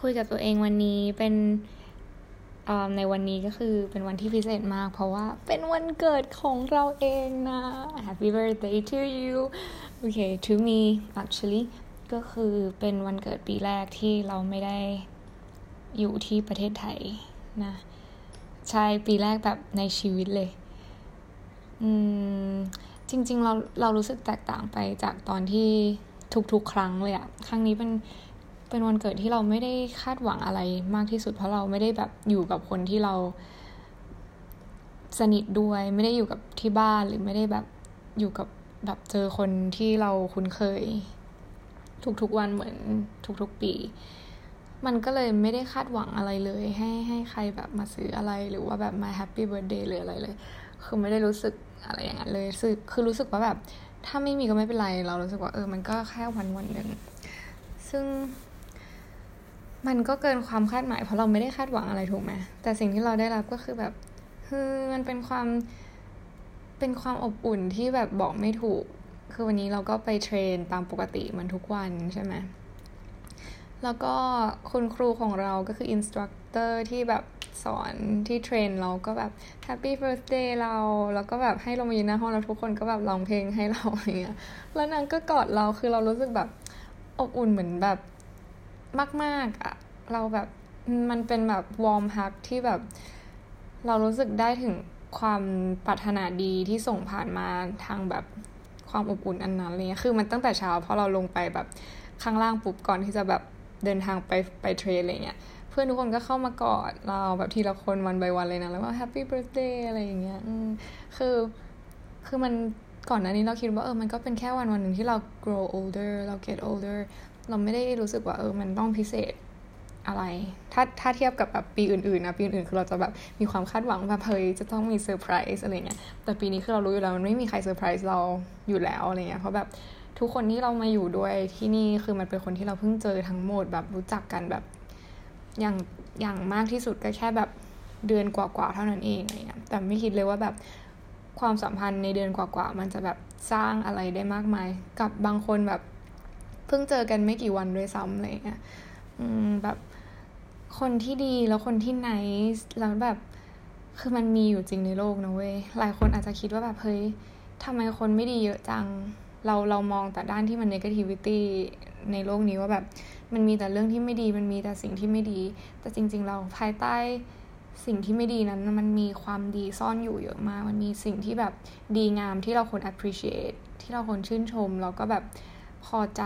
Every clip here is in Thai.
คุยกับตัวเองวันนี้เป็นในวันนี้ก็คือเป็นวันที่พิเศษมาก เพราะว่าเป็นวันเกิดของเราเองนะ Happy birthday to you okay to me actually ก็คือเป็นวันเกิดปีแรกที่เราไม่ได้อยู่ที่ประเทศไทยนะใช่ปีแรกแบบในชีวิตเลย อืม จริง ๆ เราเรารู้สึกแตกต่างไปจากตอนที่ทุกๆ ครั้งเลยอะครั้งนี้เป็น เป็นวันเกิดที่เราไม่ได้คาดหวังอะไรมากที่สุด เพราะเราไม่ได้แบบอยู่กับคนที่เราสนิทด้วย ไม่ได้อยู่กับที่บ้านหรือไม่ได้แบบอยู่กับแบบเจอคนที่เราคุ้นเคย ทุกๆวันเหมือนทุกๆปี มันก็เลยไม่ได้คาดหวังอะไรเลย ให้ให้ใครแบบมาซื้ออะไรหรือว่าแบบมา happy birthday หรืออะไรเลย คือไม่ได้รู้สึกอะไรอย่างนั้นเลยคือคือรู้สึกว่าแบบ ถ้าไม่มีก็ไม่เป็นไร เรารู้สึกว่าเออมันก็แค่วันวันหนึ่งซึ่ง มันก็เกินความคาดหมายเพราะเราไม่ได้คาดหวังอะไรถูกไหมแต่สิ่งที่เราได้รับก็คือแบบคือมันเป็นความเป็นความอบอุ่นที่แบบบอกไม่ถูก คือวันนี้เราก็ไป train ตามปกติมันทุกวันใช่ไหมแล้วก็คุณครูของเราก็คือ instructor ที่แบบสอนที่ train เราก็แบบ happy birthday เรา แล้วก็แบบให้ลงมายืนหน้าห้องแล้วทุกคนก็แบบร้องเพลงให้เราอะไรเงี้ย แล้วนางก็กอดเราคือเรารู้สึกแบบอบอุ่นเหมือนแบบ มากๆอะเราแบบมันเป็นแบบ warm hug ที่แบบ เรารู้สึกได้ถึงความปรารถนาดีที่ส่งผ่านมาทางแบบความอบอุ่นอันนั้นเลยคือมันตั้งแต่เช้าเพราะเราลงไปแบบข้างล่างปุ๊บก่อนที่จะแบบเดินทางไปไป train อะไรเงี้ย เพื่อนทุกคนก็เข้ามากอดเราแบบทีละคน one by one เลยนะ แล้วว่าแฮปปี้เบิร์ a เดย์อะไรอย่างเงี้ยคือคือมันก่อนหน้านี้เราคิดว่าเออมันก็เป็นแค่วันวันหนึ่งที่เรา grow older เรา get older เราไม่ได้รู้สึกว่าเออมันต้องพิเศษอะไร ถ้าถ้าเทียบกับแบบปีอื่นๆนะปีอื่นๆคือเราจะแบบมีความคาดหวังว่าเฮ้ยจะต้องมีเซอร์ไพรส์อะไรเงี้ยแต่ปีนี้คือเรารู้อยู่แล้วมันไม่มีใครเซอร์ไพรส์เราอยู่แล้วอะไรเงี้ยเพราะแบบทุกคนที่เรามาอยู่ด้วยที่นี่คือมันเป็นคนที่เราเพิ่งเจอทั้งหมดแบบรู้จักกันแบบอย่างอย่างมากที่สุดก็แค่แบบเดือนกว่าๆเท่านั้นเองอะไรเงี้ยแต่ไม่คิดเลยว่าแบบความสัมพันธ์ในเดือนกว่าๆมันจะแบบสร้างอะไรได้มากมาย กับบางคนแบบ เพิ่งเจอกันไม่กี่วันด้วยซ้ำอะไรเงี้ยแบบคนที่ดีแล้วคนที่ไนส์แล้วแบบคือมันมีอยู่จริงในโลกนะเว้ยหลายคนอาจจะคิดว่าแบบเฮ้ยทำไมคนไม่ดีเยอะจัง เราเรามองแต่ด้านที่มัน negativity ในโลกนี้ว่าแบบมันมีแต่เรื่องที่ไม่ดีมันมีแต่สิ่งที่ไม่ดี แต่จริง ๆ เราภายใต้สิ่งที่ไม่ดีนั้นมันมีความดีซ่อนอยู่เยอะมาก มันมีสิ่งที่แบบดีงามที่เราควร appreciate ที่เราควรชื่นชม แล้วก็แบบ พอใจ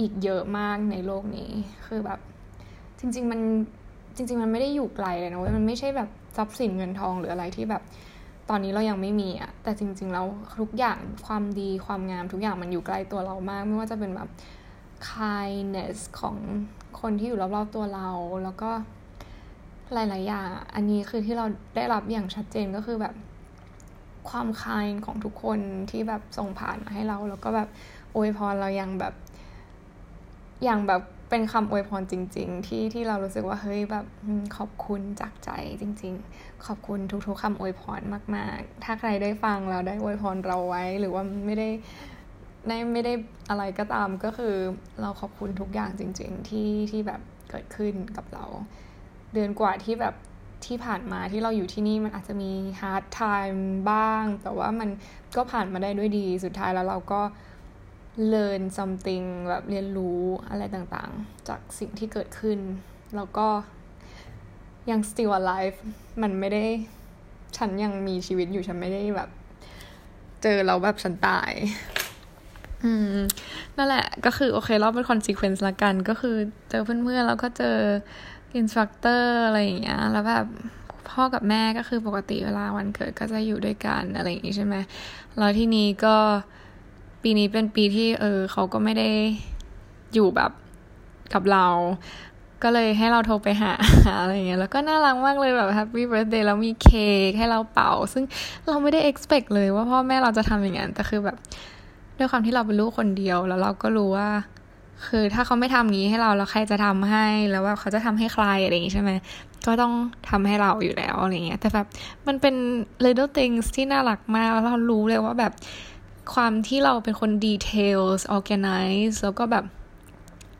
อีกเยอะมากในโลกนี้ คือแบบ จริง ๆ มันจริง ๆ มันไม่ได้อยู่ไกลเลยนะเว้ยมันไม่ใช่แบบทรัพย์สินเงินทองหรืออะไรที่แบบตอนนี้เรายังไม่มีอะแต่จริง ๆ แล้วทุกอย่างความดีความงามทุกอย่างมันอยู่ใกล้ตัวเรามาก ไม่ว่าจะเป็นแบบ kindness ของคนที่อยู่รอบๆตัวเรา แล้วก็หลาย ๆ อย่าง อันนี้คือที่เราได้รับอย่างชัดเจนก็คือแบบ ความคายของทุกคนที่แบบส่งผ่านมาให้เรา แล้วก็แบบอวยพรเราอย่างแบบ อย่างแบบเป็นคำอวยพรจริง ๆ ที่ที่เรารู้สึกว่าเฮ้ยแบบขอบคุณจากใจจริง ๆ ขอบคุณทุกๆคำอวยพรมาก ๆ ถ้าใครได้ฟังเราได้อวยพรเราไว้ หรือว่าไม่ได้ในไม่ได้อะไรก็ตามก็คือเราขอบคุณทุกอย่างจริง ๆ ที่ที่แบบเกิดขึ้นกับเรา เดือนกว่าที่แบบ ที่ผ่านมาที่เราอยู่ที่นี่มันอาจจะมี hard time บ้าง แต่ว่ามันก็ผ่านมาได้ด้วยดีสุดท้ายแล้วเราก็ learn something แบบเรียนรู้อะไรต่างๆ จากสิ่งที่เกิดขึ้น แล้วก็ยัง still alive มันไม่ได้ฉันยังมีชีวิตอยู่ฉันไม่ได้แบบ เจอเราแบบฉันตาย อืม นั่นแหละ ก็คือโอเคเราเป็น consequence ละกัน ก็คือเจอเพื่อนๆแล้วก็เจอ instructor อะไรอย่างเงี้ยแล้วแบบพ่อกับแม่ก็คือปกติเวลาวันเกิดก็จะอยู่ด้วยกันอะไรอย่างงี้ใช่ไหมแล้วที่นี้ก็ปีนี้เป็นปีที่เออเขาก็ไม่ได้อยู่แบบกับเรา ก็เลยให้เราโทรไปหาอะไรเงี้ยแล้วก็น่ารักมากเลยแบบแฮปปี้เบิร์ a เดย์แล้วมีเค้กให้เราเป่า ซึ่งเราไม่ได้ expect เลยว่าพ่อแม่เราจะทำอย่างนั้นแต่คือแบบด้วยความที่เราเป็นลูกคนเดียว แล้วเราก็รู้ว่า คือถ้าเขาไม่ทำงี้ให้เราแล้วใครจะทำให้แล้วว่าเขาจะทำให้ใครอะไรอย่างงี้ใช่ไหมก็ต้องทำให้เราอยู่แล้วอะไรเงี้ยแต่แบบมันเป็น little things ที่น่ารักมากแล้วเรารู้เลยว่าแบบความที่เราเป็นคนดีเทลส์ organize แล้วก็แบบ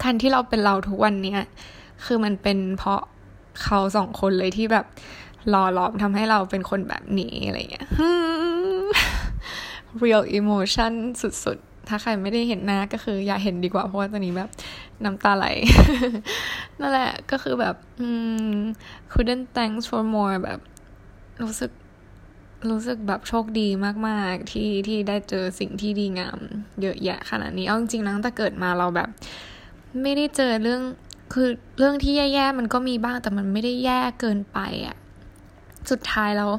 การที่เราเป็นเราทุกวันเนี้ยคือมันเป็นเพราะเขาสองคนเลยที่แบบหล่อหลอมทำให้เราเป็นคนแบบนี้อะไรเงี้ย real emotion สุดๆ ถ้าใครไม่ได้เห็นหน้าก็คือ อย่าเห็นดีกว่าเพราะว่าตอนนี้แบบน้ำตาไหล นั่นแหละก็คือแบบอืม couldn't thanks for more แบบ รู้สึกรู้สึกแบบโชคดีมาก ๆ ที่ที่ได้เจอสิ่งที่ดีงาม เยอะแยะขนาดนี้เอาจริงๆนะตั้งแต่เกิดมาเราแบบ ไม่ได้เจอเรื่องคือเรื่องที่แย่ๆมันก็มีบ้างแต่มันไม่ได้แย่เกินไปอะสุดท้ายแล้ว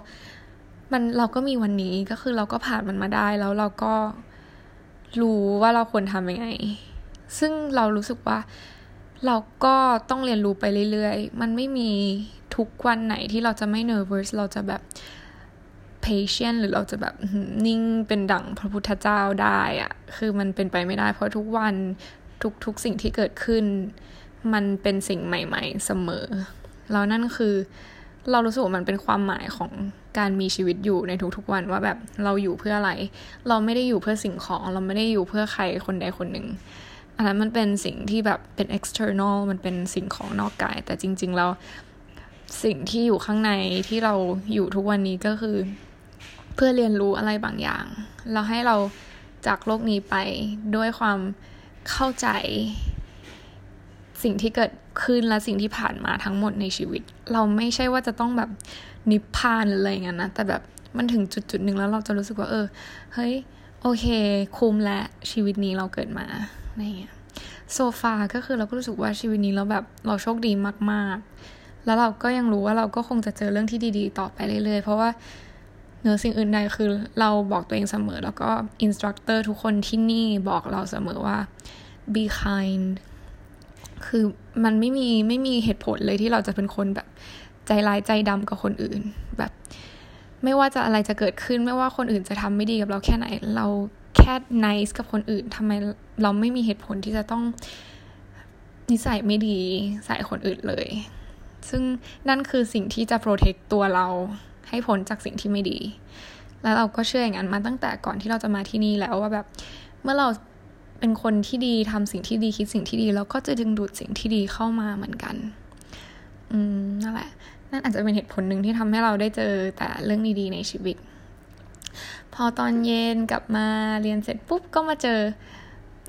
มันเราก็มีวันนี้ก็คือเราก็ผ่านมันมาได้แล้วเราก็ รู้ว่าเราควรทำยังไง ซึ่งเรารู้สึกว่าเราก็ต้องเรียนรู้ไปเรื่อยๆ มันไม่มีทุกวันไหนที่เราจะไม่ nervous เราจะแบบ patient หรือเราจะแบบนิ่งเป็นดั่งพระพุทธเจ้าได้อะคือมันเป็นไปไม่ได้เพราะทุกวันทุกๆสิ่งที่เกิดขึ้น มันเป็นสิ่งใหม่ ๆ เสมอ แล้วนั่นคือ เรารู้สึกว่ามันเป็นความหมายของการมีชีวิตอยู่ในทุกๆวันว่าแบบเราอยู่เพื่ออะไร เราไม่ได้อยู่เพื่อสิ่งของ เราไม่ได้อยู่เพื่อใครคนใดคนหนึ่ง อันนั้นมันเป็นสิ่งที่แบบเป็น external มันเป็นสิ่งของนอกกาย แต่จริงๆแล้วสิ่งที่อยู่ข้างในที่เราอยู่ทุกวันนี้ก็คือ เพื่อเรียนรู้อะไรบางอย่าง เราให้เราจากโลกนี้ไปด้วยความเข้าใจ สิ่งที่เกิดขึ้นและสิ่งที่ผ่านมาทั้งหมดในชีวิต เราไม่ใช่ว่าจะต้องแบบนิพพานหรืออะไรเงี้ยนะแต่แบบมันถึงจุดจุดหนึ่งแล้วเราจะรู้สึกว่า เออ เฮ้ย โอเค คุ้มละชีวิตนี้เราเกิดมาอะไรเงี้ย so far ก็คือเราก็รู้สึกว่าชีวิตนี้เราแบบเราโชคดีมาก ๆ แล้วเราก็ยังรู้ว่าเราก็คงจะเจอเรื่องที่ดี ๆ ต่อไปเรื่อย ๆ เพราะว่าเหนือสิ่งอื่นใดคือเราบอกตัวเองเสมอ แล้วก็ instructor ทุกคนที่นี่บอกเราเสมอว่า be kind คือมันไม่มีไม่มีเหตุผลเลยที่เราจะเป็นคนแบบใจร้ายใจดำกับคนอื่น แบบ ไม่ว่าจะอะไรจะเกิดขึ้น ไม่ว่าคนอื่นจะทำไม่ดีกับเราแค่ไหน เราแค่ nice กับคนอื่นทำไมเราไม่มีเหตุผลที่จะต้องนิสัยไม่ดีใส่คนอื่นเลย ซึ่งนั่นคือสิ่งที่จะ protect ตัวเราให้พ้นจากสิ่งที่ไม่ดี แล้วเราก็เชื่ออย่างนั้นมาตั้งแต่ก่อนที่เราจะมาที่นี่แล้วว่าแบบ เมื่อเรา เป็นคนที่ดีทำสิ่งที่ดีคิดสิ่งที่ดี แล้วก็จะดึงดูดสิ่งที่ดีเข้ามาเหมือนกัน อืมนั่นแหละ นั่นอาจจะเป็นเหตุผลหนึ่งที่ทำให้เราได้เจอแต่เรื่องดีๆในชีวิต พอตอนเย็นกลับมาเรียนเสร็จปุ๊บก็มาเจอ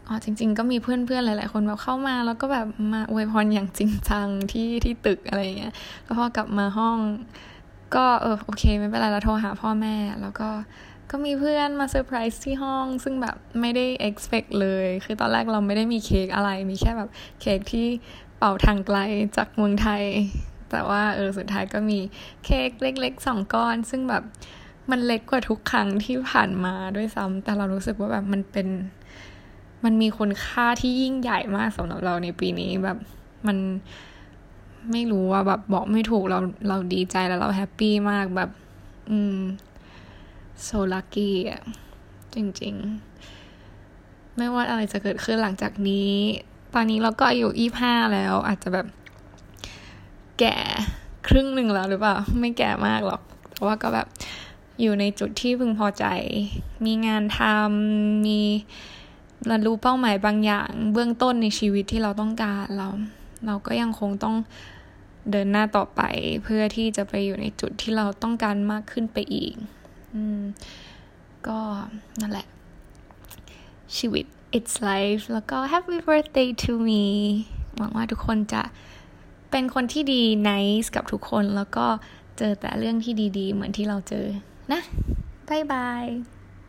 อ๋อจริง ๆ ก็มีเพื่อนๆหลาย ๆ คนแบบเข้ามา แล้วก็แบบมาอวยพรอย่างจริงจังที่ที่ตึกอะไรเงี้ยแล้วพอกลับมาห้อง ก็เออโอเคไม่เป็นไรเราโทรหาพ่อแม่แล้วก็ ก็มีเพื่อนมาเซอร์ไพรส์ที่ห้อง ซึ่งแบบไม่ได้ expect เลย คือตอนแรกเราไม่ได้มีเค้กอะไร มีแค่แบบเค้กที่เป่าทางไกลจากเมืองไทย แต่ว่าเออสุดท้ายก็มีเค้กเล็กๆสองก้อน ซึ่งแบบมันเล็กกว่าทุกครั้งที่ผ่านมาด้วยซ้ำแต่เรารู้สึกว่าแบบมันเป็น มันมีคุณค่าที่ยิ่งใหญ่มากสำหรับเราในปีนี้แบบมันไม่รู้ว่าแบบบอกไม่ถูกเราเราดีใจแล้วเราแฮปปี้มากแบบ อืม so lucky อะ จริงๆ ไม่ว่าอะไรจะเกิดขึ้นหลังจากนี้ ตอนนี้เราก็อายุยี่ห้าแล้ว อาจจะแบบ แก่ครึ่งหนึ่งแล้วหรือเปล่า ไม่แก่มากหรอก แต่ว่าก็แบบอยู่ในจุดที่พึงพอใจ มีงานทำ มีบรรลุเป้าหมายบางอย่าง เบื้องต้นในชีวิตที่เราต้องการเรา เราก็ยังคงต้องเดินหน้าต่อไปเพื่อที่จะไปอยู่ในจุดที่เราต้องการมากขึ้นไปอีก อืม ก็นั่นแหละ ชีวิต it's life แล้วก็ happy birthday to me หวังว่าทุกคนจะเป็นคนที่ดี nice กับทุกคน แล้วก็เจอแต่เรื่องที่ดีๆ เหมือนที่เราเจอนะบายบาย